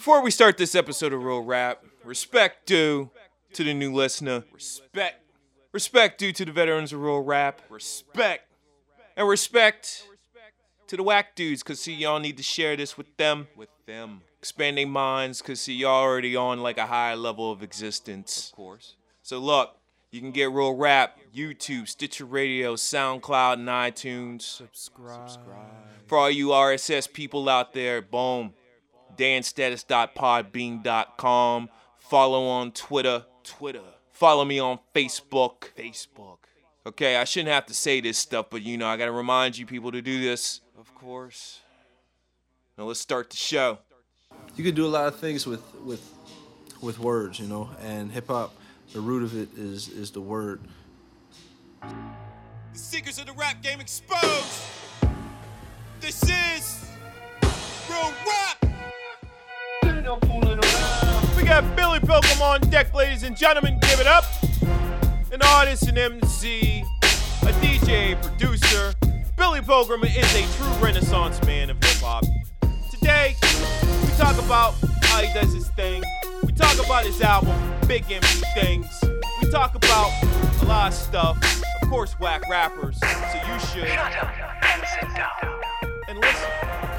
Before we start this episode of Real Rap, respect due to the new listener. Respect. Respect due to the veterans of Real Rap. Respect. And respect to the whack dudes, cause see y'all need to share this with them. With them. Expanding minds, cause see y'all already on like a higher level of existence. Of course. So look, you can get Real Rap, YouTube, Stitcher Radio, SoundCloud, and iTunes. Subscribe. For all you RSS people out there, boom. danstatus.podbean.com. Follow on Twitter. Twitter. Follow me on Facebook. Facebook. Okay, I shouldn't have to say this stuff, but you know, I gotta remind you people to do this. Of course. Now let's start the show. you could do a lot of things with with with words, you know, and hip hop, the root of it is is the word. The secrets of the rap game exposed. This is Real Rap. We got Billy Pilgrim on deck, ladies and gentlemen. Give it up. An artist, an MC, a DJ, producer. Billy Pilgrim is a true renaissance man of hip hop. Today, we talk about how he does his thing. We talk about his album, Big Empty Things. We talk about a lot of stuff. Of course, whack rappers. So you should. And listen.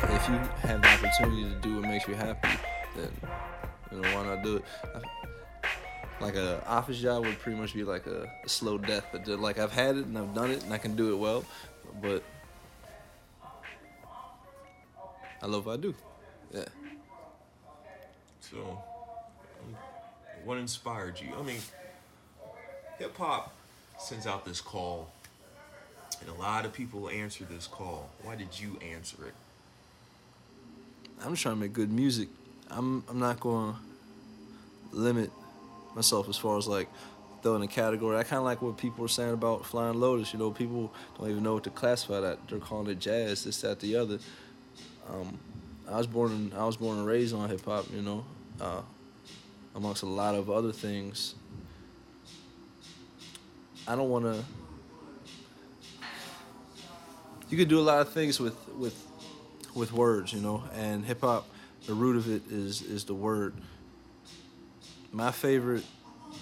If you have the opportunity to do what makes you happy, then you know why not do it. Like a office job would pretty much be like a, a slow death. But like I've had it and I've done it and I can do it well, but I love what I do. Yeah. So, what inspired you? I mean, hip hop sends out this call, and a lot of people answer this call. Why did you answer it? I'm just trying to make good music. I'm I'm not going to limit myself as far as like throwing a category. I kind of like what people were saying about Flying Lotus. You know, people don't even know what to classify that. They're calling it jazz, this, that, the other. Um, I was born in, I was born and raised on hip hop. You know, uh, amongst a lot of other things. I don't want to. You could do a lot of things with with with words, you know, and hip hop, the root of it is is the word. My favorite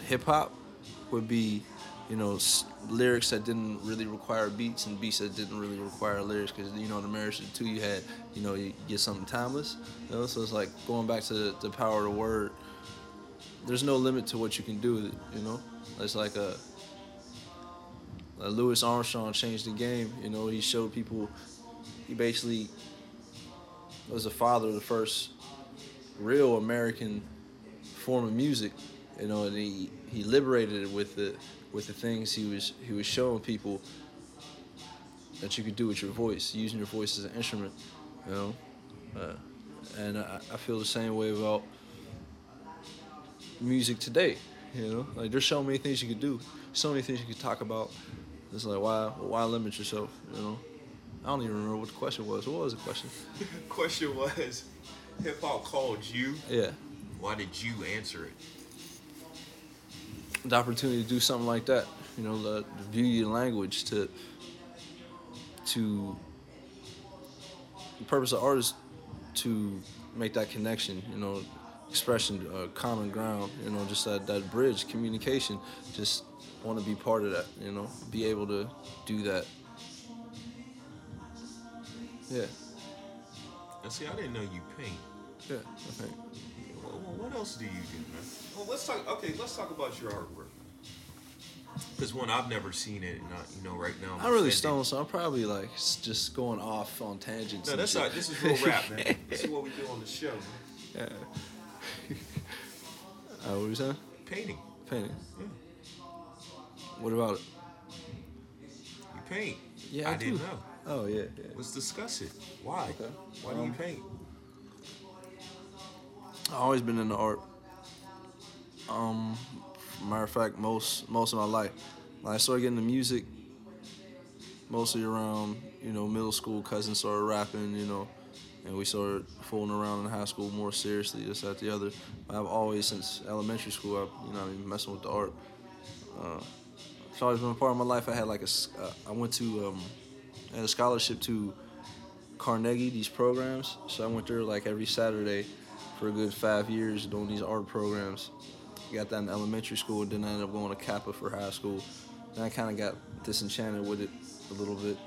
hip hop would be, you know, s- lyrics that didn't really require beats and beats that didn't really require lyrics because you know the marriage of the two you had, you know, you get something timeless, you know. So it's like going back to the, the power of the word. There's no limit to what you can do with it, you know. It's like a uh, Louis Armstrong changed the game. You know, he showed people. He basically was the father of the first real American form of music. You know, and he he liberated it with the with the things he was he was showing people that you could do with your voice, using your voice as an instrument. You know, uh, and I, I feel the same way about music today. You know, like there's so many things you could do, so many things you could talk about. It's like why why limit yourself? You know, I don't even remember what the question was. What was the question? Question was, hip hop called you. Yeah, Why did you answer it? the opportunity to do something like that. You know, the, the beauty of language to to the purpose of art is to make that connection. You know, expression, uh, common ground. You know, just that that bridge, communication. Just want to be part of that. You know, be able to do that. Yeah, And see, I didn't know you paint. yeah. I think. Well, what else do you do, man? Well, let's talk. Okay, let's talk about your artwork. Because one, I've never seen it, and I, you know, right now. I'm I'm really stoned, so I'm probably like just going off on tangents. No, that's shit. not. This is real rap, man. this is what we do on the show. Man. Yeah. uh, what were you saying? Painting. Painting. Yeah. What about it? You paint. Yeah, I, I didn't do. know. Oh yeah, yeah. Let's discuss it. Why? Okay. Why do you Um, paint? I've always been into art. Um, matter of fact, most most of my life. When I started getting into music, mostly around you know middle school. Cousins started rapping, you know, and we started fooling around in high school more seriously. This, at the other. I've always since elementary school, I've you know I been messing with the art. Uh, it's always been a part of my life. I had like a, uh, I went to um, Had a scholarship to Carnegie, these programs. So I went there like every Saturday for a good five years doing these art programs. Got that in elementary school, then I ended up going to CAPA for high school. And I kind of got disenchanted with it a little bit.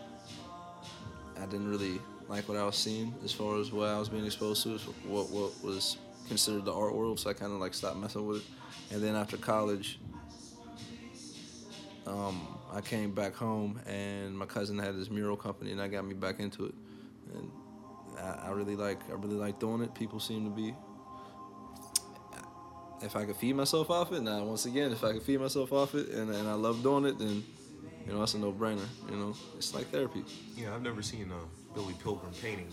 I didn't really like what I was seeing as far as what I was being exposed to, what what was considered the art world. So I kind of like stopped messing with it. And then after college, um, I came back home, and my cousin had this mural company, and that got me back into it. And I, I really like I really like doing it. People seem to be. If I could feed myself off it, now once again, if I could feed myself off it, and, and I love doing it, then you know that's a no-brainer. You know, it's like therapy. Yeah, I've never seen a Billy Pilgrim painting.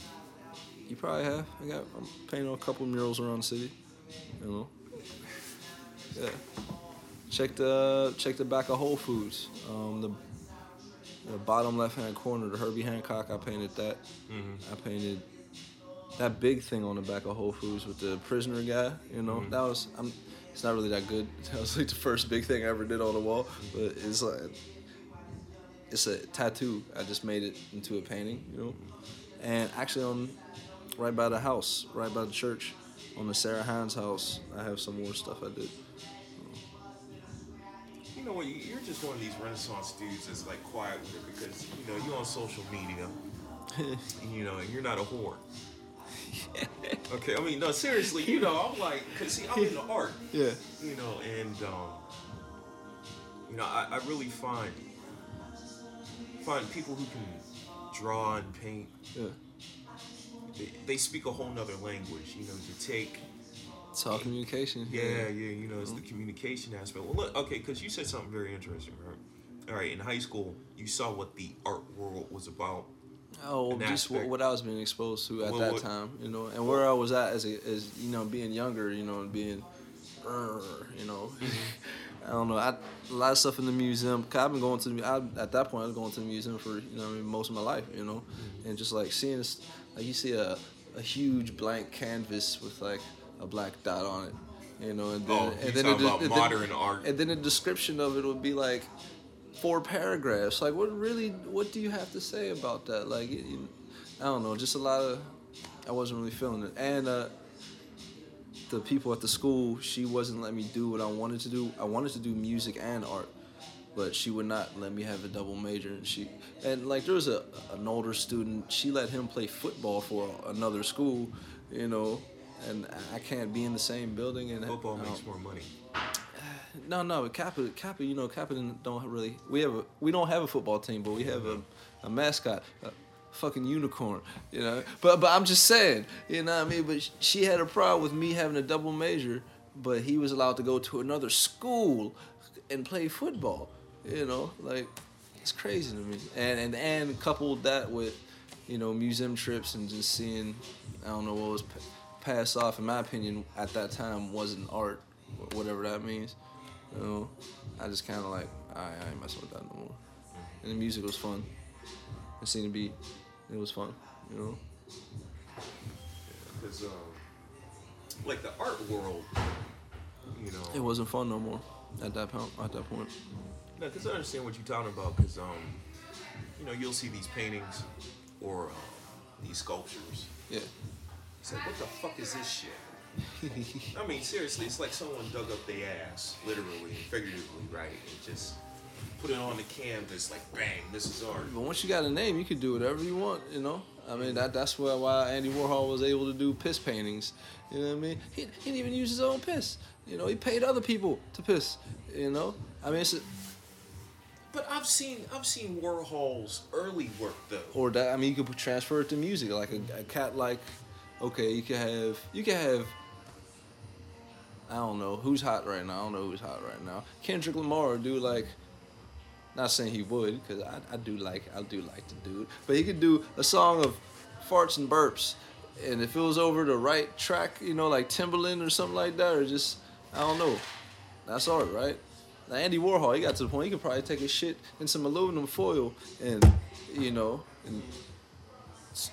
You probably have. I got I'm painting a couple murals around the city. You know. Yeah. Check the check the back of Whole Foods. Um, the the bottom left hand corner, the Herbie Hancock. I painted that. Mm-hmm. I painted that big thing on the back of Whole Foods with the prisoner guy. You know, Mhm. that was. I'm. It's not really that good. That was like the first big thing I ever did on the wall, but it's like it's a tattoo. I just made it into a painting. You know, and actually on right by the house, right by the church, on the Sarah Heinz house, I have some more stuff I did. You know what? you- You're just one of these Renaissance dudes that's like quiet with it because you know you're on social media. and, you know, and you're not a whore. okay, I mean, no, seriously, you know, I'm like, cause see, I'm into art, Yeah. you know, and um, you know, I, I really find find people who can draw and paint. Yeah. They, they speak a whole nother language, you know, to take It's all communication. Yeah, yeah, you know, it's the mm-hmm. communication aspect. Well, look, okay, because you said something very interesting, right? All right, in high school, you saw what the art world was about. Oh, an just what, what I was being exposed to at Well, that what- time, you know, and where I was at as a, as you know, being younger, you know, and being, you know, I don't know, I, a lot of stuff in the museum. Cause I've been going to the, I, at that point, I was going to the museum for you know, I mean, most of my life, you know, mm-hmm. and just like seeing this, like you see a, a huge blank canvas with like a black dot on it, you know, and then Oh, and then it- about and then- modern art. and then the description of it would be like four paragraphs. Like, what really? What do you have to say about that? Like, it, you, I don't know. Just a lot of. I wasn't really feeling it, and uh, the people at the school, she wasn't letting me do what I wanted to do. I wanted to do music and art, but she would not let me have a double major. And she, and like, there was a an older student. She let him play football for another school, you know. And I can't be in the same building and Football I makes more money. no, no, but CAPA, CAPA, you know, CAPA don't really. We have a, we don't have a football team, but we have a, a mascot, a fucking unicorn, you know. But but I'm just saying, you know what I mean. But she had a problem with me having a double major, but he was allowed to go to another school and play football, you know, like it's crazy to me. And and and coupled that with, you know, museum trips and just seeing, I don't know what was passed off in my opinion at that time wasn't art, whatever that means. You know, I just kind of like, I, I ain't messing with that no more. And the music was fun. It seemed to be, it was fun. You know. Because, um, like the art world, you know. It wasn't fun no more at that point. At that point. No, because I understand what you're talking about. Because, um, you know, you'll see these paintings or uh, these sculptures. Yeah. It's like, what the fuck is this shit? I mean, seriously, it's like someone dug up their ass, literally and figuratively, right? And just put it on the canvas, like, bang, this is art. But once you got a name, you can do whatever you want. You know. I mean, that that's why why Andy Warhol was able to do piss paintings. You know what I mean? He, he didn't even use his own piss. You know, he paid other people to piss. You know. I mean, it's a, But I've seen I've seen Warhol's early work though. or that I mean, you could transfer it to music, like a, a cat like. Okay, you can have you can have. I don't know who's hot right now. I don't know who's hot right now. Kendrick Lamar do like. Not saying he would, because I, I do like I do like the dude, but he could do a song of farts and burps, and if it was over the right track, you know, like Timbaland or something like that, or just I don't know, that's art, right? Now Andy Warhol, he got to the point he could probably take a shit in some aluminum foil, and you know, and it's,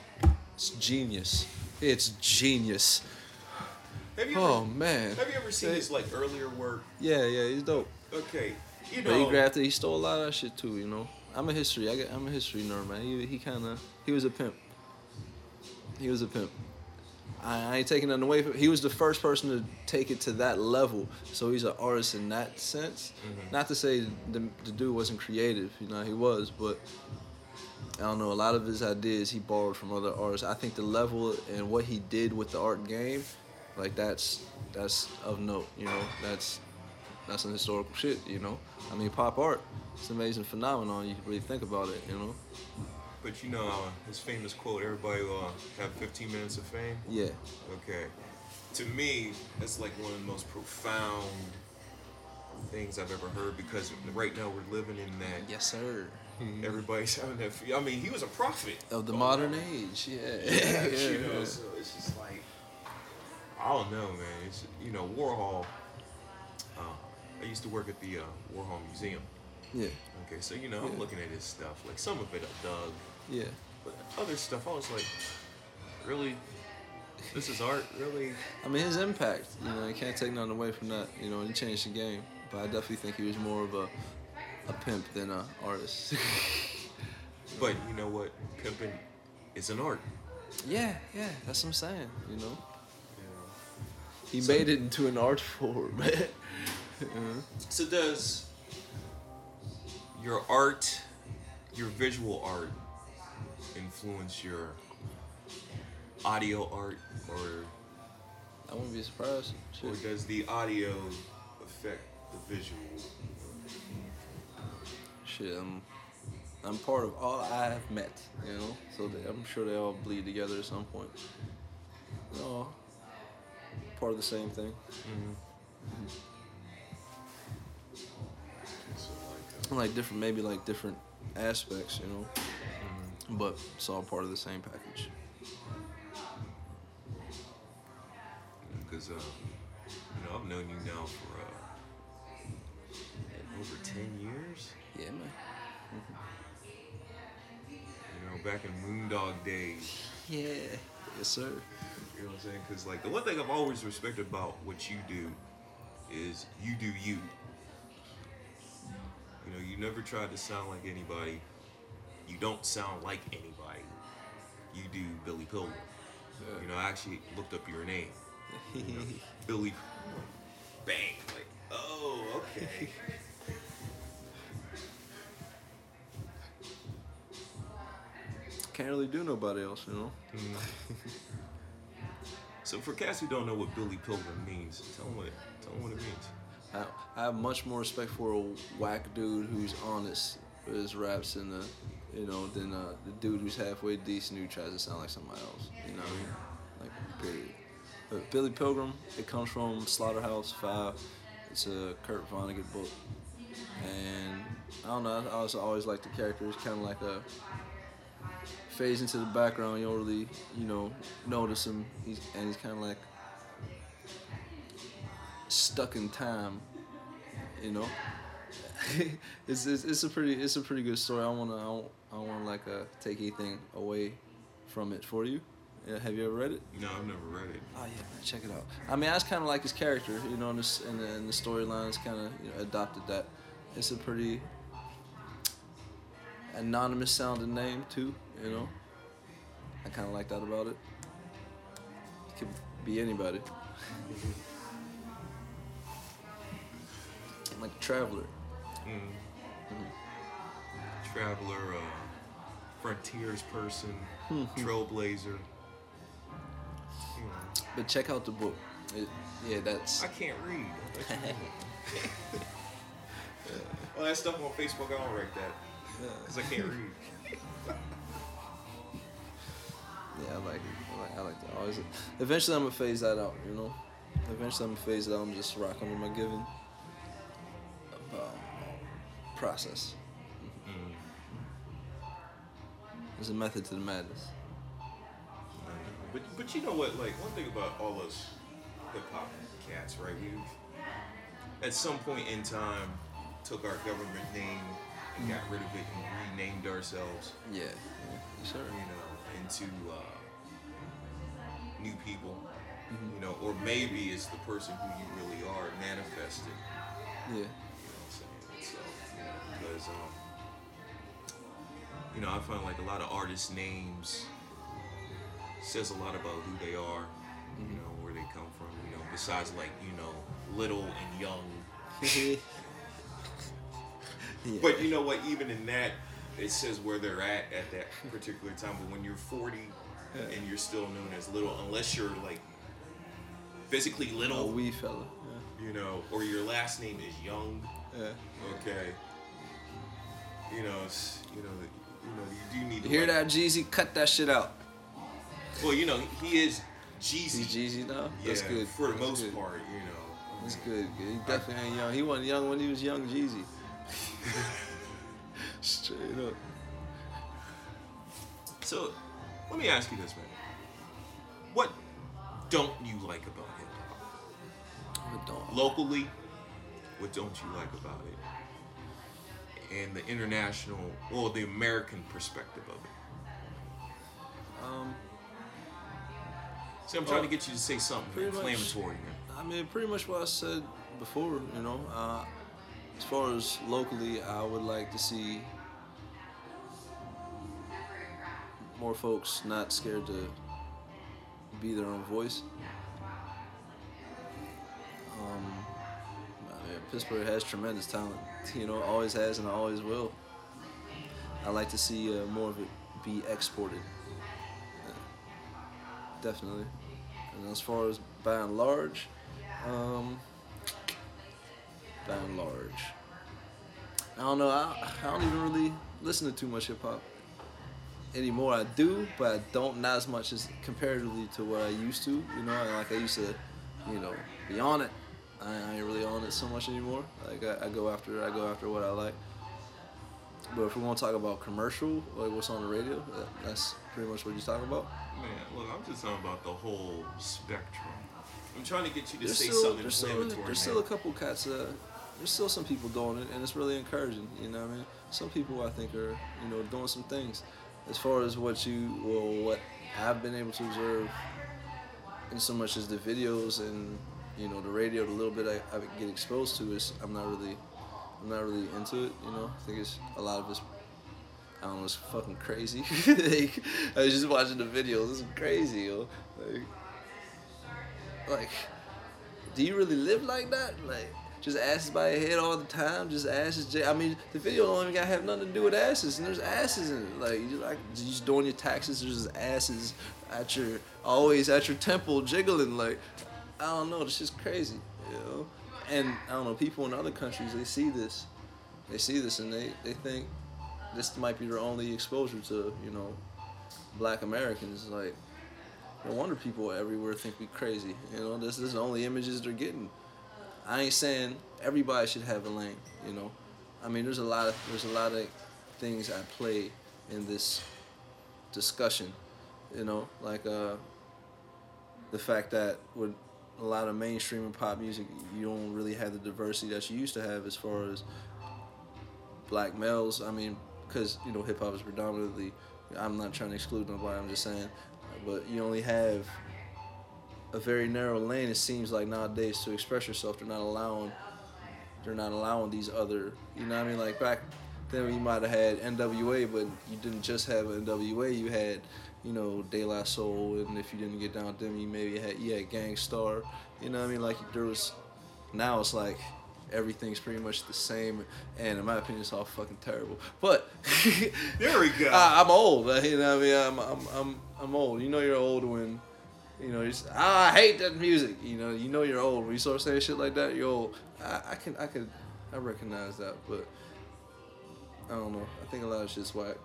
it's genius. It's genius. Have you Oh ever, man. have you ever seen his like earlier work? Yeah, yeah, he's dope. Okay, you know. But he grafted. He stole a lot of that shit too. You know. I'm a history. I get, I'm a history nerd, man. He he kind of he was a pimp. He was a pimp. I, I ain't taking nothing away from. He was the first person to take it to that level, so he's an artist in that sense. Mm-hmm. Not to say the, the dude wasn't creative, you know, he was, but I don't know. A lot of his ideas he borrowed from other artists. I think the level and what he did with the art game, like that's that's of note. You know, that's that's some historical shit. You know, I mean, pop art, it's an amazing phenomenon. You really think about it. You know, But you know uh, his famous quote: "Everybody will uh, have 15 minutes of fame." yeah, Okay. To me, that's like one of the most profound things I've ever heard because right now we're living in that. yes sir. Everybody's having that. I mean, he was a prophet Of the Oh, modern age, yeah. Yeah, yeah, you know, yeah. so it's just like I don't know, man. It's you know Warhol. Uh, I used to work at the uh, Warhol Museum. yeah, Okay, so you know I'm looking at his stuff. Like some of it I dug, yeah. but other stuff I was like, really, this is art, really. I mean, his impact, you know, you can't take nothing away from that. You know, he changed the game. But I definitely think he was more of a, a pimp than a artist. But you know what? Pimping is an art. yeah, yeah, that's what I'm saying. You know, know? he So- made it into an art form, man. Uh-huh. So does your art, your visual art, influence your audio art, or I wouldn't be surprised. or does the audio affect the visual? Shit, I'm, I'm part of all I have met. You know, so they, I'm sure they all bleed together at some point. They're all part of the same thing. So like, like different maybe like different aspects you know but it's all part of the same package because uh, you know I've known you now for uh, over ten years. yeah man You know, back in Moondog days. yeah yes sir You know what I'm saying? Because like the one thing I've always respected about what you do is you do you. You know, you never tried to sound like anybody. You don't sound like anybody. You do Billy Pilgrim. You know, I actually looked up your name. You know, Billy. Bang! Like, oh, okay. can't really do nobody else you know So for cats who don't know what Billy Pilgrim means, tell them what tell them what it means. I, I have much more respect for a whack dude who's honest with his raps and the you know than uh, the dude who's halfway decent who tries to sound like somebody else you know what I mean like period but Billy Pilgrim it comes from Slaughterhouse Five it's a Kurt Vonnegut book. And I don't know I also always like the character it's kind of like a fades into the background you don't really you know notice him. He's and he's kind of like stuck in time you know? It's, it's it's a pretty it's a pretty good story. I want to i don't, I don't want to like uh take anything away from it for you yeah, have you ever read it? No, I've never read it. oh yeah man, check it out. I mean that's kind of like his character you know in, this, in the, in the storyline it's kind of you know adopted that. It's a pretty anonymous sounding name too you know? I kind of like that about it. It could be anybody. Like traveler. Traveler, uh, frontiers person, Hmm, trailblazer. But check out the book. It, yeah, that's. I can't read. Well, that stuff on Facebook, I don't write that because I can't read. Yeah, I like it. I like, I like that. Always. Eventually, I'm gonna phase that out. You know. Eventually, I'm gonna phase it out. I'm just rocking with my given um, process. There's a method to the madness. But but you know what? Like one thing about all us hip hop cats, right? We've at some point in time took our government name and got rid of it and renamed ourselves. Yeah. yeah. Sir. you know, into uh, new people, you know, or maybe it's the person who you really are manifested. Yeah. You know what I'm saying? So, you know, because, um, you know, I find like a lot of artists' names says a lot about who they are. you mm-hmm. know, where they come from. You know, besides like you know, little and young. yeah. But you know what? Even in that, it says where they're at at that particular time. But when you're 40 Yeah. and you're still known as little, unless you're like physically little. a wee fella. you know, or your last name is Young. Yeah. yeah. Okay. You know, it's, you know, you know, you do need to You hear that, Jeezy? Cut that shit out. Well, you know, he is Jeezy. He's Jeezy now. Yeah, That's good. for the That's most good. part, you know. That's good. good. He definitely ain't young. He wasn't young when he was young Jeezy. Straight up. So, let me ask you this, man. What don't you like about hip hop? Locally, what don't you like about it? And the international, or the American perspective of it. See, I'm trying to get you to say something pretty much- inflammatory. I mean, pretty much what I said before. You know, uh, as far as locally, I would like to see more folks not scared to be their own voice. Um, I mean, Pittsburgh has tremendous talent. You know, always has and always will. I like to see uh, more of it be exported. Definitely. And as far as by and large, um, by and large, I don't know. I, I don't even really listen to too much hip hop anymore. I do, but I don't not as much as comparatively to what I used to. You know, like I used to, you know, be on it. I, I ain't really on it so much anymore. Like I, I go after I go after what I like. But if we want to talk about commercial, like what's on the radio, that, that's pretty much what you're talking about. Man, look, I'm just talking about the whole spectrum. I'm trying to get you to There's say still, something there's still, there's man. still a couple cats. Uh, there's still some people doing it, and it's really encouraging. You know what I mean? Some people I think are you know doing some things. As far as what you well, what I've been able to observe, in so much as the videos and you know the radio, the little bit I, I get exposed to is I'm not really, I'm not really into it. You know, I think it's a lot of it's. I it's fucking crazy. like, I was just watching the videos. It's crazy, yo. Like, like, do you really live like that? Like, just asses by your head all the time, just asses. I mean, the video don't even gotta have nothing to do with asses, and there's asses in it. Like, you just like just doing your taxes, there's just asses at your always at your temple jiggling. Like, I don't know, it's just crazy, you know. And I don't know, people in other countries they see this, they see this, and they they think this might be their only exposure to you know black Americans. Like, no wonder people everywhere think we crazy. You know, this, this is the only images they're getting. I ain't saying everybody should have a lane. You know, I mean, there's a lot of there's a lot of things at play in this discussion. You know, like uh, the fact that with a lot of mainstream and pop music, you don't really have the diversity that you used to have as far as black males. I mean, because you know hip hop is predominantly. I'm not trying to exclude nobody. I'm just saying, but you only have a very narrow lane. It seems like nowadays to express yourself, they're not allowing. They're not allowing these other. You know what I mean? Like back then, you might have had NWA, but you didn't just have NWA. You had, you know, De La Soul, and if you didn't get down with them, you maybe had you had Gang Starr. You know what I mean? Like there was. Now it's like everything's pretty much the same, and in my opinion, it's all fucking terrible. But There we go. I, I'm old. You know I mean? I'm, I'm, I'm, I'm old. You know you're old when, you know, you just, ah, I hate that music. You know, you know you're old when you start saying shit like that. You're old. I, I can, I can, I recognize that, but I don't know. I think a lot of shit's whack.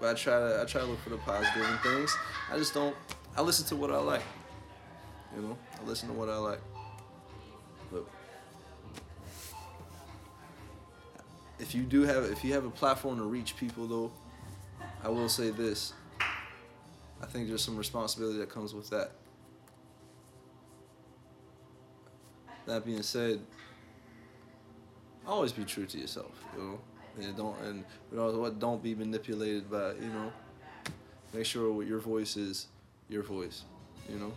But I try to, I try to look for the positive in things. I just don't. I listen to what I like. You know, I listen to what I like. But if you do have, if you have a platform to reach people, though, I will say this. I think there's some responsibility that comes with that. That being said, always be true to yourself, you know, and don't and you know what, don't be manipulated by, you know. Make sure what your voice is, your voice, you know.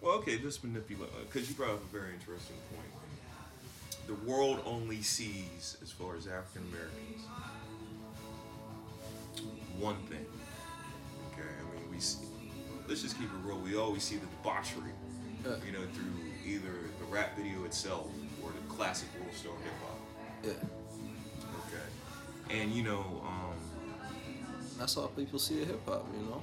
Well, okay, this manipulate uh, because you brought up a very interesting point. The world only sees, as far as African Americans, one thing. Okay, I mean we see let's just keep it real. We always see the debauchery, Yeah. you know, through either the rap video itself or the classic World Star hip hop. Yeah. Okay. And you know, um, That's all people see hip hop, you know?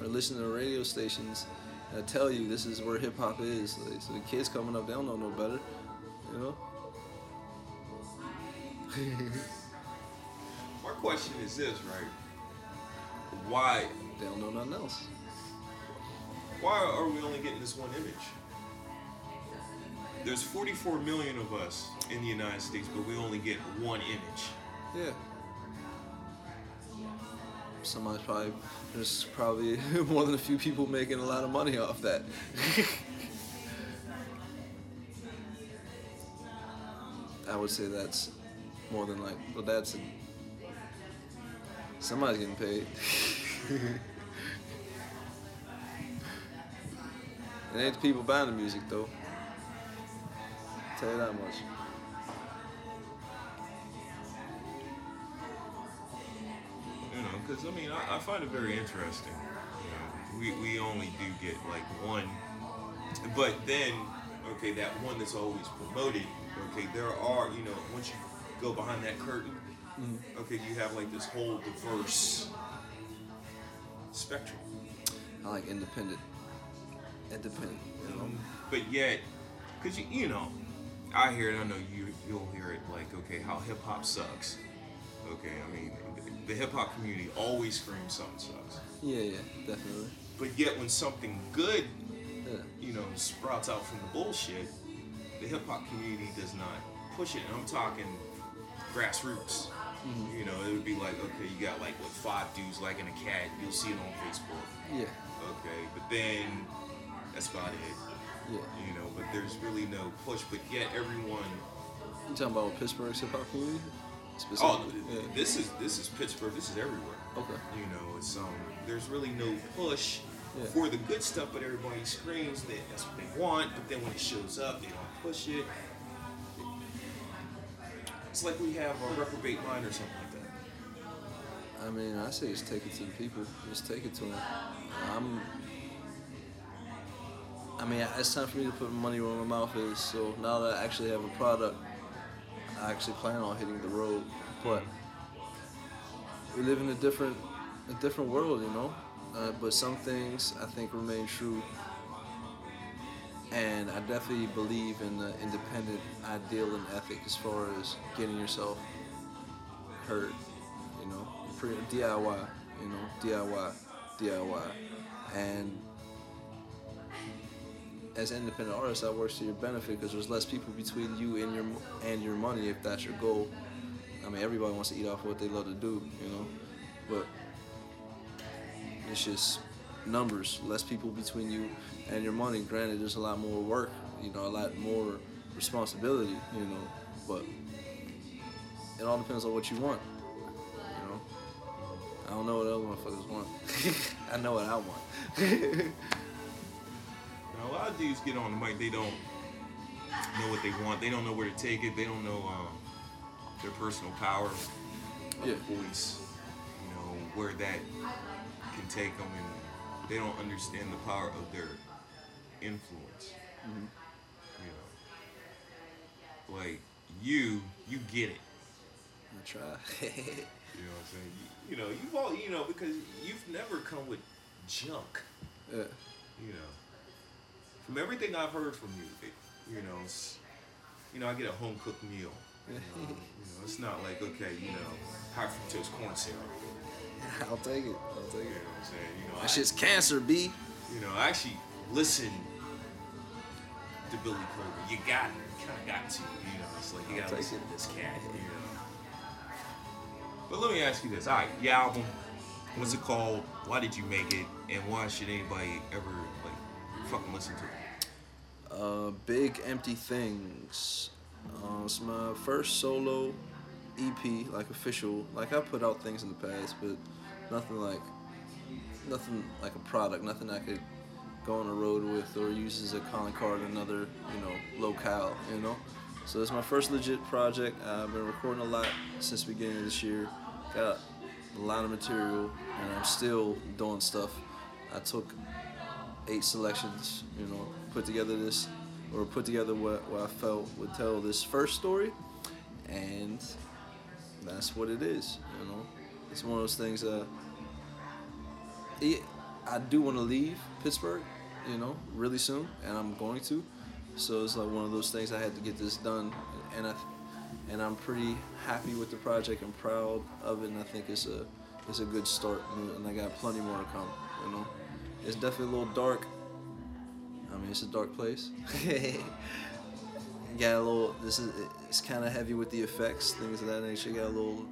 Or listen to the radio stations that tell you this is where hip hop is. Like, so the kids coming up, they don't know no better, you know? my question is this, right? Why, They don't know nothing else. why are we only getting this one image? There's 44 million of us in the United States, but we only get one image. Yeah. Somebody's probably there's probably more than a few people making a lot of money off that. I would say that's more than like well that's somebody's getting paid. it ain't the people buying the music though. tell you that much. You know, because I mean, I, I find it very interesting. You know, we, we only do get like one, but then, okay, that one that's always promoted, okay, there are, you know, once you go behind that curtain, okay, you have like this whole diverse spectrum. I like independent. Independent, you know. Um, but yet, because you, you know, I hear it, I know you, you'll hear it like, okay, how hip hop sucks. Okay, I mean, the, the hip hop community always screams something sucks. Yeah, yeah, definitely. But yet, when something good, Yeah. you know, sprouts out from the bullshit, the hip hop community does not push it. And I'm talking grassroots. You know, it would be like, okay, you got like what five dudes liking a cat. You'll see it on Facebook. Yeah, Okay, but then that's about it. yeah. You know, but there's really no push. But yet, everyone. You talking about Pittsburgh's hip hop community? Oh, yeah. this is this is Pittsburgh. This is everywhere. Okay. You know, it's um, there's really no push Yeah. for the good stuff, but everybody screams that that's what they want. But then when it shows up, they don't push it. It's like we have a reprobate mind or something like that. I mean, I say just take it to the people. Just take it to them. I'm. I mean, it's time for me to put money where my mouth is. So now that I actually have a product, I actually plan on hitting the road. But we live in a different, a different world, you know. Uh, but some things I think remain true. And I definitely believe in the independent ideal and ethic as far as getting yourself heard, you know, DIY, you know, DIY, DIY, and as independent artist, that works to your benefit because there's less people between you and your and your money if that's your goal. I mean, everybody wants to eat off what they love to do, you know, but it's just numbers, less people between you and your money. Granted, there's a lot more work, you know, a lot more responsibility, you know, but it all depends on what you want. You know, I don't know what other motherfuckers want. I know what I want. Now, a lot of dudes get on the mic, they don't know what they want. They don't know where to take it. They don't know um, their personal power Yeah. voice. You know where that can take them, and they don't understand the power of their influence. Mm-hmm. You know, like you, you get it. I try. You know what I'm saying? You, you know, you've all, you know, because you've never come with junk. yeah. you know, from everything I've heard from you, it, you know, it's, you know, I get a home cooked meal. You know, you know, it's not like okay, you know, high fructose corn syrup. I'll take it. I'll take it. You know what I'm saying? You know, That I, shit's cancer, B. you know, I actually listen to Billy Kroger. You got it. Kind of got to. You know, it's like you I'll got to listen it. to this cat. You know. But let me ask you this. All right, your album. What's it called? Why did you make it? And why should anybody ever like fucking listen to it? Uh, Big Empty Things. Uh, it's my first solo EP, like official. Like I put out things in the past, but nothing like, nothing like a product. Nothing I could go on the road with or use as a calling card in another, you know, locale. You know. So it's my first legit project. I've been recording a lot since the beginning of this year. Got a lot of material, and I'm still doing stuff. I took eight selections. You know, put together this or put together what, what I felt would tell this first story, and that's what it is. You know, it's one of those things. Uh, it, I do want to leave Pittsburgh, you know, really soon, and I'm going to. So it's like one of those things I had to get this done, and I, and I'm pretty happy with the project. I'm proud of it, and I think it's a, it's a good start, and I got plenty more to come. You know, it's definitely a little dark. I mean, it's a dark place. got a little. This is it's kind of heavy with the effects, things of that nature. Got a little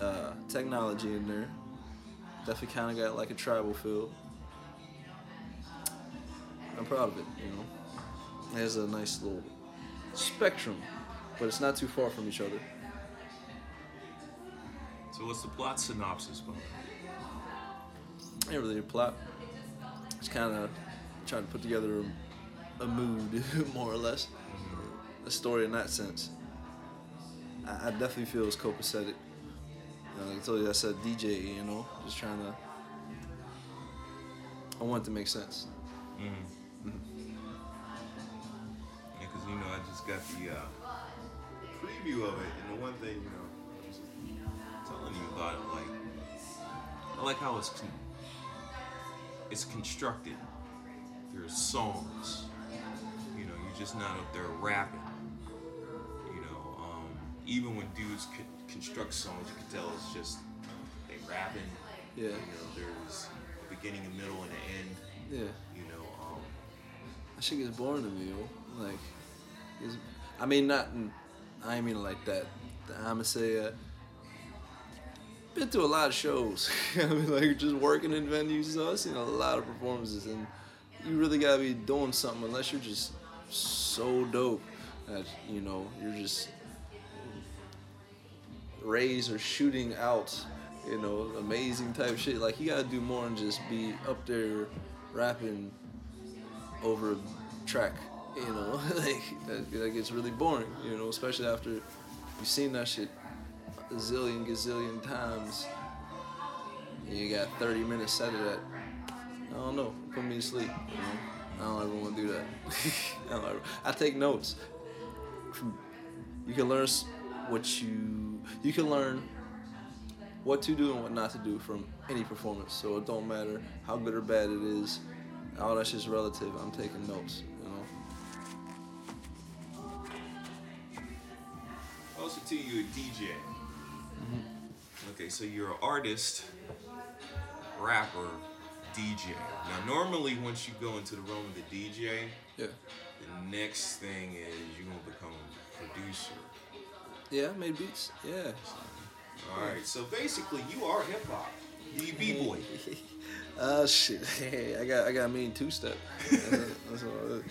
uh, technology in there. Definitely kind of got like a tribal feel. I'm proud of it. You know, it has a nice little spectrum, but it's not too far from each other. So what's the plot synopsis, behind it? Ain't really a plot. It's kind of trying to put together a, a mood, more or less, a story in that sense. I, I definitely feel it's copacetic. Know, like I told you, I said DJ. You know, just trying to. I want it to make sense. Yeah, because you know I just got the uh, preview of it, and the one thing you know, telling you about it, like I like how it's con- it's constructed. There's songs, you know, you're just not up there rapping. You know, um, even when dudes con- construct songs, you can tell it's just they rapping. Yeah. You know, there's a beginning, a middle, and an end. Yeah. You know, um, That shit gets boring to me, yo. Like, it's, I mean, not. in- I ain't mean it like that. I'ma say, uh, been to a lot of shows. I mean, like just working in venues. So I've seen a lot of performances, and you really gotta be doing something unless you're just so dope that you know you're just raised or shooting out. You know, amazing type shit. Like you gotta do more than just be up there rapping over a track. You know, like that, that gets really boring. You know, especially after you've seen that shit a zillion gazillion times. And you got 30 minutes set of that. I don't know. Put me to sleep. You know, I don't ever want to do that. I ever. I take notes. You can learn what you you can learn what to do and what not to do from any performance. So it don't matter how good or bad it is. All that shit's relative. I'm taking notes. You know. I also tell you a DJ. Mm-hmm. Okay, so you're an artist, rapper, DJ. Now, normally, once you go into the realm of the DJ, Yeah. the next thing is you're gonna become a producer. Yeah. Made beats. Yeah. All right, so basically, you are hip hop. You b boy. Oh shit! Hey, I got I got mean two step. That's all.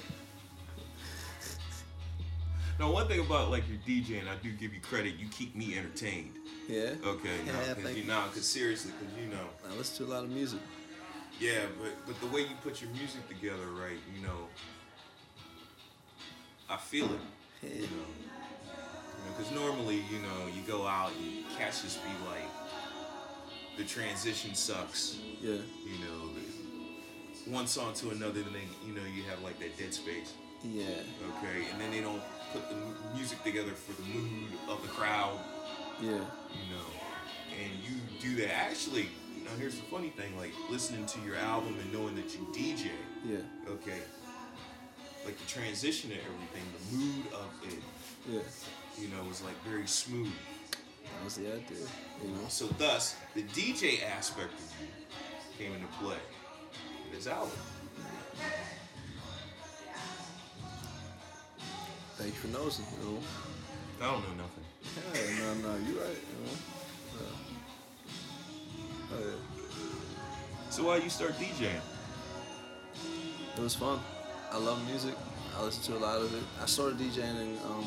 Now, one thing about like your DJing, I do give you credit. You keep me entertained. Yeah. Okay, Yeah, now, cause you you. know, cause seriously, cause you know, I listen to a lot of music. Yeah, but but the way you put your music together, right? You know, I feel it. Yeah. You know, because normally, you know, you go out, you catch just be like, the transition sucks. Yeah. You know, one song to another, and then they, you know, you have like that dead space. Yeah. Okay, and then they don't put the music together for the mood of the crowd. Yeah. you know, and you do that. Actually, now here's the funny thing: like listening to your album and knowing that you DJ, Yeah. okay, like the transition and everything, the mood of it, Yeah. You know, was like very smooth. That was the idea. You know. So thus, the DJ aspect of you came into play in this album. Thank you for noticing. You know. I don't know nothing. Yeah. No. No. You right. You know. Yeah. So why you start DJing? It was fun. I love music. I listen to a lot of it. I started DJing in, um,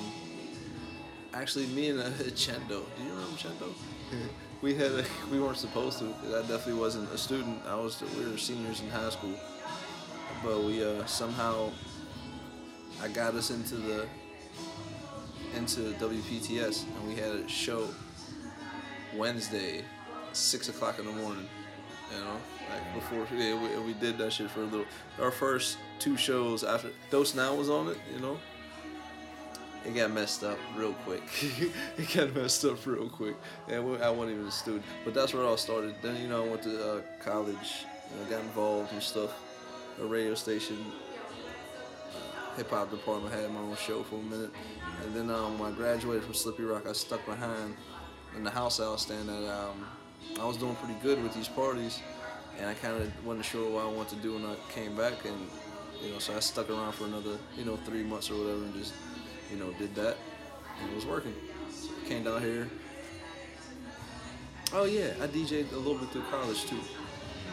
actually me and uh, Chendo. Do you remember Chendo? we had a, we weren't supposed to. I definitely wasn't a student. I was we were seniors in high school, but we uh, somehow I got us into the into WPTS and we had a show Wednesday, six o'clock in the morning, You know, like before yeah, we, we did that shit for a little. Our first two shows after Dose Now was on it, you know. It got messed up real quick. it got messed up real quick, and I wasn't even a student. But that's where it all started. Then you know I went to uh, college, you know, got involved and stuff. A radio station, hip hop department had my own show for a minute, and then um, when I graduated from Slippery Rock, I stuck behind in the house I was staying at. Um, I was doing pretty good with these parties, and I kind of wasn't sure what I wanted to do when I came back, and you know, so I stuck around for another, you know, three months or whatever, and just, you know, did that, and it was working. Came down here. Oh yeah, I DJed a little bit through college too.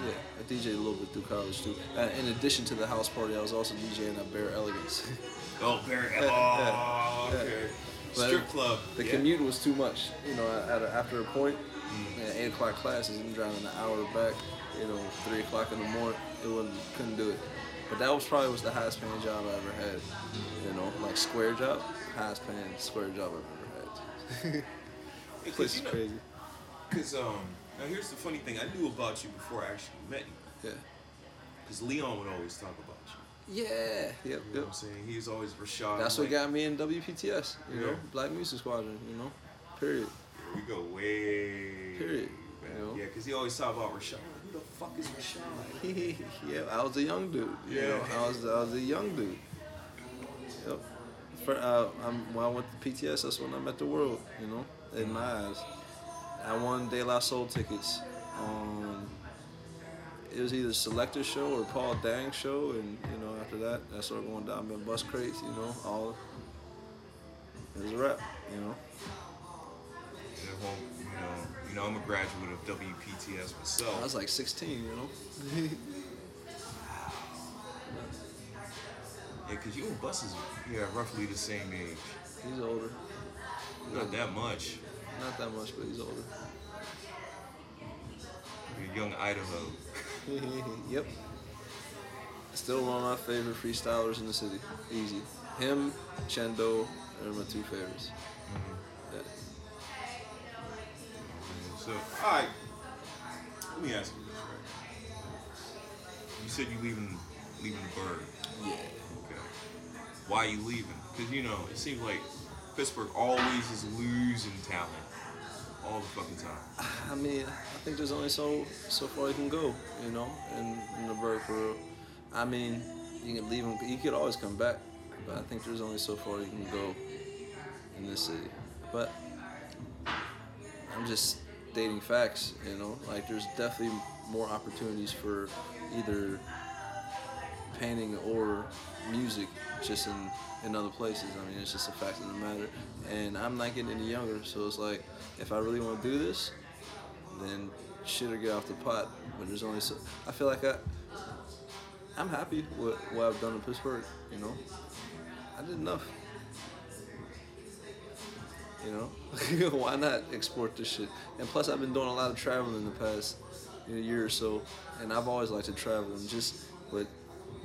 Yeah, I DJed a little bit through college too. Uh, in addition to the house party, I was also DJing at Bare Elegance. Oh, Bare Elegance. Oh, yeah, okay. But Strip club. The yeah. commute was too much. You know, at a, after a point, at eight o'clock classes, I'm driving an hour back. You know, three o'clock in the morning, it wasn't couldn't do it. But that was probably was the highest paying job I ever had. You know, like square job, highest paying square job I've ever had. Because, Place you is know, crazy. Cause um, now here's the funny thing. I knew about you before I actually met you. Yeah. Cause Leon would always talk about you. Yeah. Yep. You know Yep. what I'm saying? He was always Rashad. That's what like, got me in WPTS. You know, Black Music Squadron. You know, period. Here we go way. Period. back. You know? Yeah, cause he always talk about Rashad. Like, Who the fuck is Rashad? yeah, I was a young dude. You know, Yeah. I was I was a young dude. Yep. For, uh, I'm, when I went to PTS, that's when I met the world. You know, in my eyes, I won De La Soul tickets on. It was either Selector show or Paul Dang show, and you know after that, I started going down in bus crates. You know, all. It was a wrap. You know. I'm a graduate of WPTS myself. I was like 16. You know. Yeah, because you and Bus is yeah, roughly the same age. he's older. Not that much. Not that much, but he's older. You're young Idaho. yep. Still one of my favorite freestylers in the city. Easy. Him, Chendo, are my two favorites. Mm-hmm. Yeah. So, all right. Let me ask you this, right? You said you leaving, leaving the bird. Yeah. Okay. Why you leaving? Because you know, it seems like Pittsburgh always is losing talent all the fucking time. I mean, I think there's only so so far you can go, you know, in, in the bird for real. I mean, you can leave him. He could always come back, but I think there's only so far you can go in this city. But I'm just stating facts, you know. Like there's definitely more opportunities for either painting or music just in in other places. I mean, it's just a fact of the matter. And I'm not getting any younger, so it's like if I really want to do this, then shit or get off the pot. But there's only so I feel like I I'm happy with what I've done in Pittsburgh. You know, I did enough. You know, why not export this shit? And plus, I've been doing a lot of traveling in the past you know, year or so, and I've always liked to travel. And just, but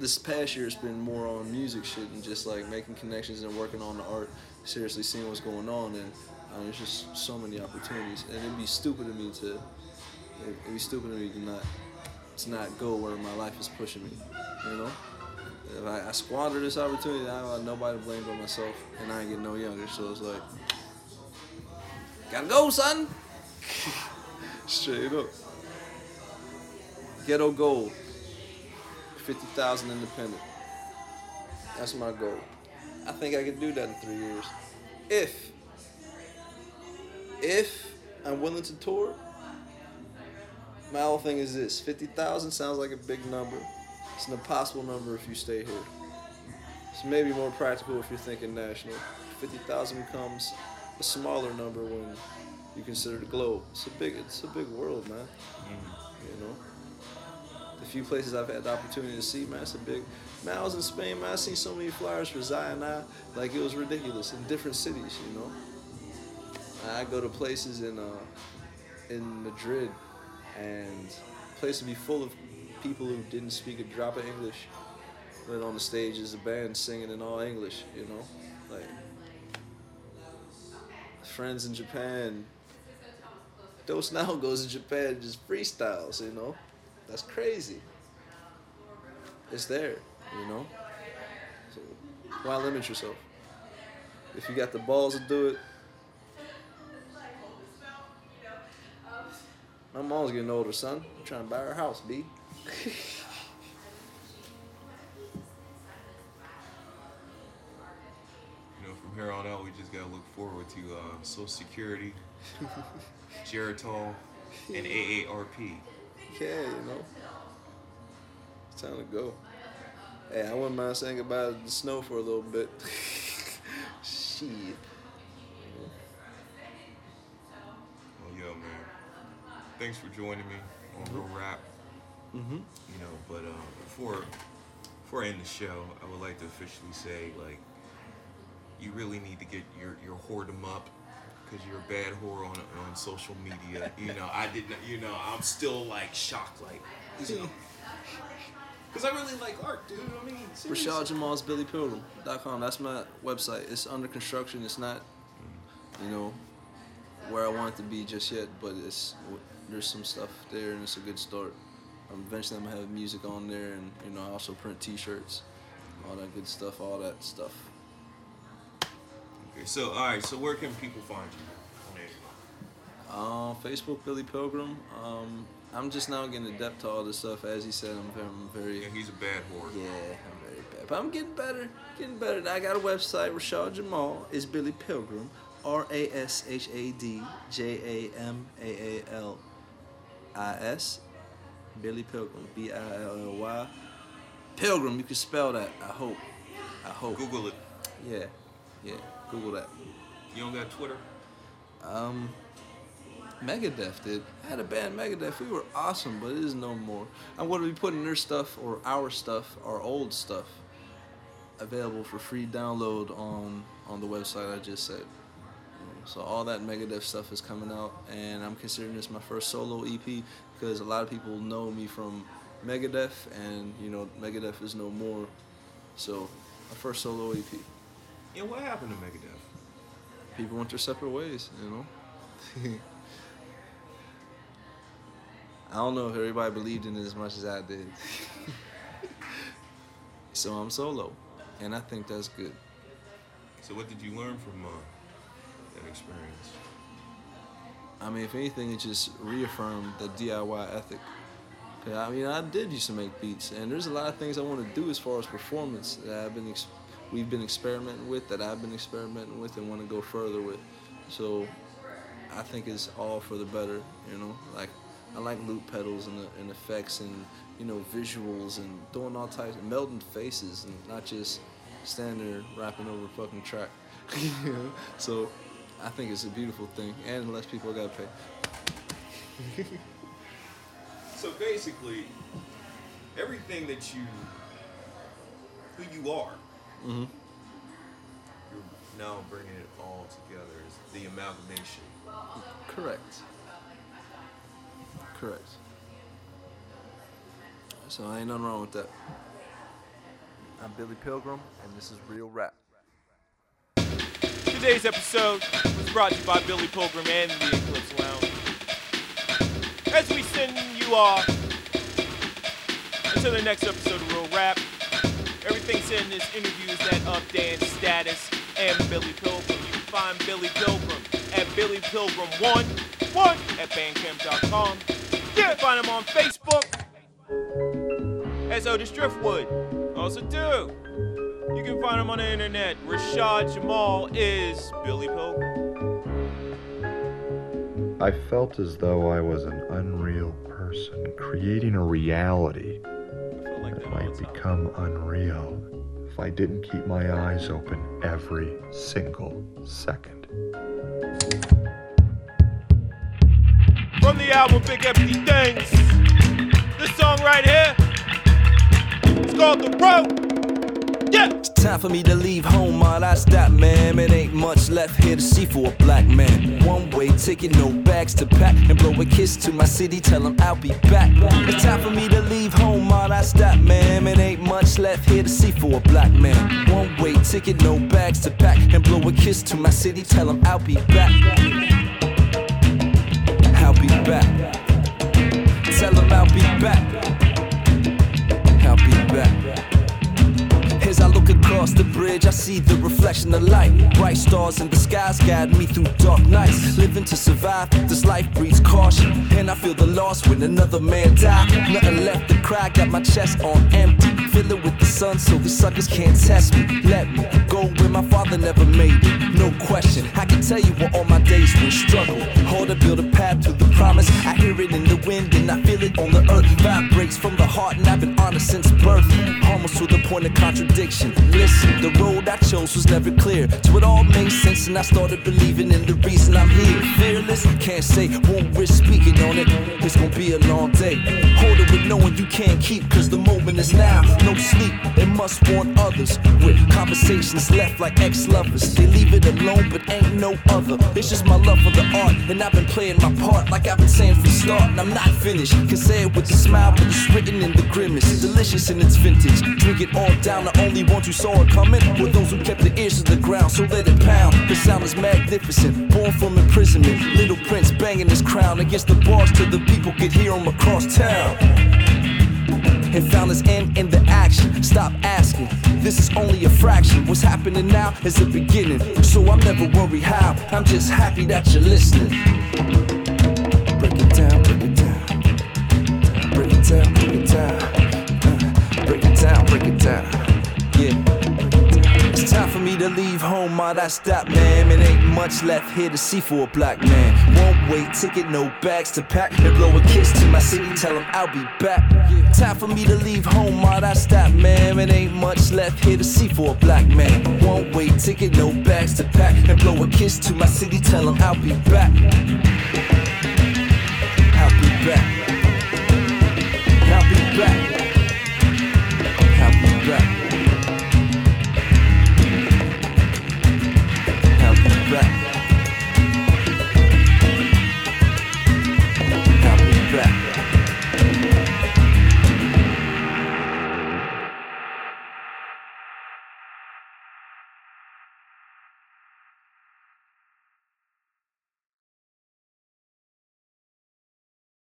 this past year, it's been more on music shit and just like making connections and working on the art. Seriously, seeing what's going on, and um, there's just so many opportunities. And it'd be stupid of me to, it'd be stupid of me to not, to not go where my life is pushing me. You know. If I, I squander this opportunity, I got nobody to blame but myself, and I ain't getting no younger. So it's like, gotta go, son. Straight up. Ghetto. Fifty thousand independent. That's my goal. I think I can do that in three years. If, if I'm willing to tour, my whole thing is this: fifty thousand sounds like a big number. It's an impossible number if you stay here. It's maybe more practical if you're thinking national. Fifty thousand becomes a smaller number when you consider the globe. It's a big, it's a big world, man. You know, the few places I've had the opportunity to see, man, it's a big. Man, I was in Spain, man. I seen so many flyers for Zion. I, like it was ridiculous in different cities. You know, I go to places in uh, in Madrid, and place would be full of people who didn't speak a drop of English. But on the stage is a band singing in all English. You know, like friends in Japan. Dose now goes to Japan just freestyles, you know. That's crazy. It's there, you know. So why limit yourself? If you got the balls to do it. My mom's getting older, son. I'm trying to buy her house, B. here on out, we just gotta look forward to uh, Social Security, Geritol, and AARP. Yeah, you know. It's time to go. Hey, I wouldn't mind saying goodbye to the snow for a little bit. Shit. Well, yo, man. Thanks for joining me on Real Rap. Mm-hmm. You know, but uh, before before I end the show, I would like to officially say, like, you really need to get your your whoredom up because you're a bad whore on on social media. You know, I didn't. You know, I'm still like shocked, like, you know, because I really like art, dude. I mean, seriously. Rashad Jamaal's BillyPilgrim.com. That's my website. It's under construction. It's not, you know, where I want it to be just yet, but it's there's some stuff there and it's a good start. Um, eventually, I'm gonna have music on there, and you know, I also print T-shirts, all that good stuff, all that stuff. Okay, so all right, so where can people find you? Um, Facebook Billy Pilgrim. Um, I'm just now getting adept to all this stuff. As he said, I'm very, I'm very Yeah, he's a bad whore. Yeah, I'm very bad. But I'm getting better, getting better. Now I got a website, Rashad Jamaal is Billy Pilgrim, R A S H A D J A M A A L I S, Billy Pilgrim, B I L L Y. Pilgrim, you can spell that. I hope. I hope. Google it. Yeah, yeah. Google that. You don't got Twitter? Um, Megadeth did. I had a band, Megadeth. We were awesome, but it is no more. I'm going to be putting their stuff or our stuff, our old stuff, available for free download on on the website I just said. So all that Megadeth stuff is coming out, and I'm considering this my first solo EP because a lot of people know me from Megadeth, and you know Megadeth is no more. So my first solo EP. Yeah, what happened to Megadeth? People went their separate ways, you know. I don't know if everybody believed in it as much as I did. so I'm solo, and I think that's good. So what did you learn from uh, that experience? I mean, if anything, it just reaffirmed the DIY ethic. I mean, I did used to make beats, and there's a lot of things I want to do as far as performance that I've been, ex- we've been experimenting with, that I've been experimenting with, and want to go further with. So, I think it's all for the better, you know. Like, I like loop pedals and, and effects and you know visuals and doing all types of melting faces and not just standing there rapping over fucking track. you know? So, I think it's a beautiful thing, and less people gotta pay. So basically, everything that you, who you are, hmm you're now bringing it all together. Is the amalgamation. Correct. Correct. So I ain't nothing wrong with that. I'm Billy Pilgrim, and this is Real Rap. Today's episode was brought to you by Billy Pilgrim and the Eclipse Lounge. As we send you off until the next episode of Real Rap, said in this interview is that of Dan Status and Billy Pilgrim. You can find Billy Pilgrim at Billy Pilgrim 1, 1 at bandcamp.com. You can find him on Facebook as Otis Driftwood. Also, do. You can find him on the internet. Rashad Jamaal is Billy Pilgrim. I felt as though I was an unreal person, creating a reality time. become unreal if I didn't keep my eyes open every single second. From the album Big Empty Things, this song right here, it's called The Road. Yeah! Time for me to leave home, all I stop, man. It ain't much left here to see for a black man. One way ticket, no bags to pack, and blow a kiss to my city, tell 'em I'll be back. It's time for me to leave home, all I stop, man. It ain't much left here to see for a black man. One way ticket, no bags to pack, and blow a kiss to my city, tell 'em I'll be back. I'll be back. Tell 'em I'll be back. Across the bridge, I see the reflection of light. Bright stars in the skies guide me through dark nights. Living to survive, this life breeds caution. And I feel the loss when another man died. Nothing left to cry, got my chest on empty. Fill it with the sun so the suckers can't test me. Let me go where my father never made it. No question, I can tell you what all my days were struggle. Hard to build a path to the promise. I hear it in the wind and I feel it on the earth. Vibrates from the heart, and I've been honest since birth. Almost to the point of contradiction. Listen, the road I chose was never clear. So it all made sense, and I started believing in the reason I'm here. Fearless, can't say, won't risk speaking on it. It's gonna be a long day. Hold it with knowing you can't keep, cause the moment is now. No sleep, it must want others. With conversations left like ex lovers. They leave it alone, but ain't no other. It's just my love for the art, and I've been playing my part like I've been saying from start. And I'm not finished. Can say it with a smile, but it's written in the grimace. Delicious in its vintage. Drink it all down, the only ones who saw it coming were those who kept their ears to the ground. So let it pound. The sound is magnificent, born from imprisonment. Little Prince banging his crown against the bars till the people could hear him across town. And found his end in the action. Stop asking, this is only a fraction. What's happening now is the beginning. So I'm never worried how. I'm just happy that you're listening. Break it down, break it down. Break it down, break it down. Uh, break it down, break it down. Yeah. Time for me to leave home, all that man. It ain't much left here to see for a black man. Won't wait, ticket, no bags to pack. And blow a kiss to my city, tell him I'll be back. Time for me to leave home, all that man. It ain't much left here to see for a black man. Won't wait, ticket, no bags to pack. And blow a kiss to my city, tell back. I'll be back. I'll be back.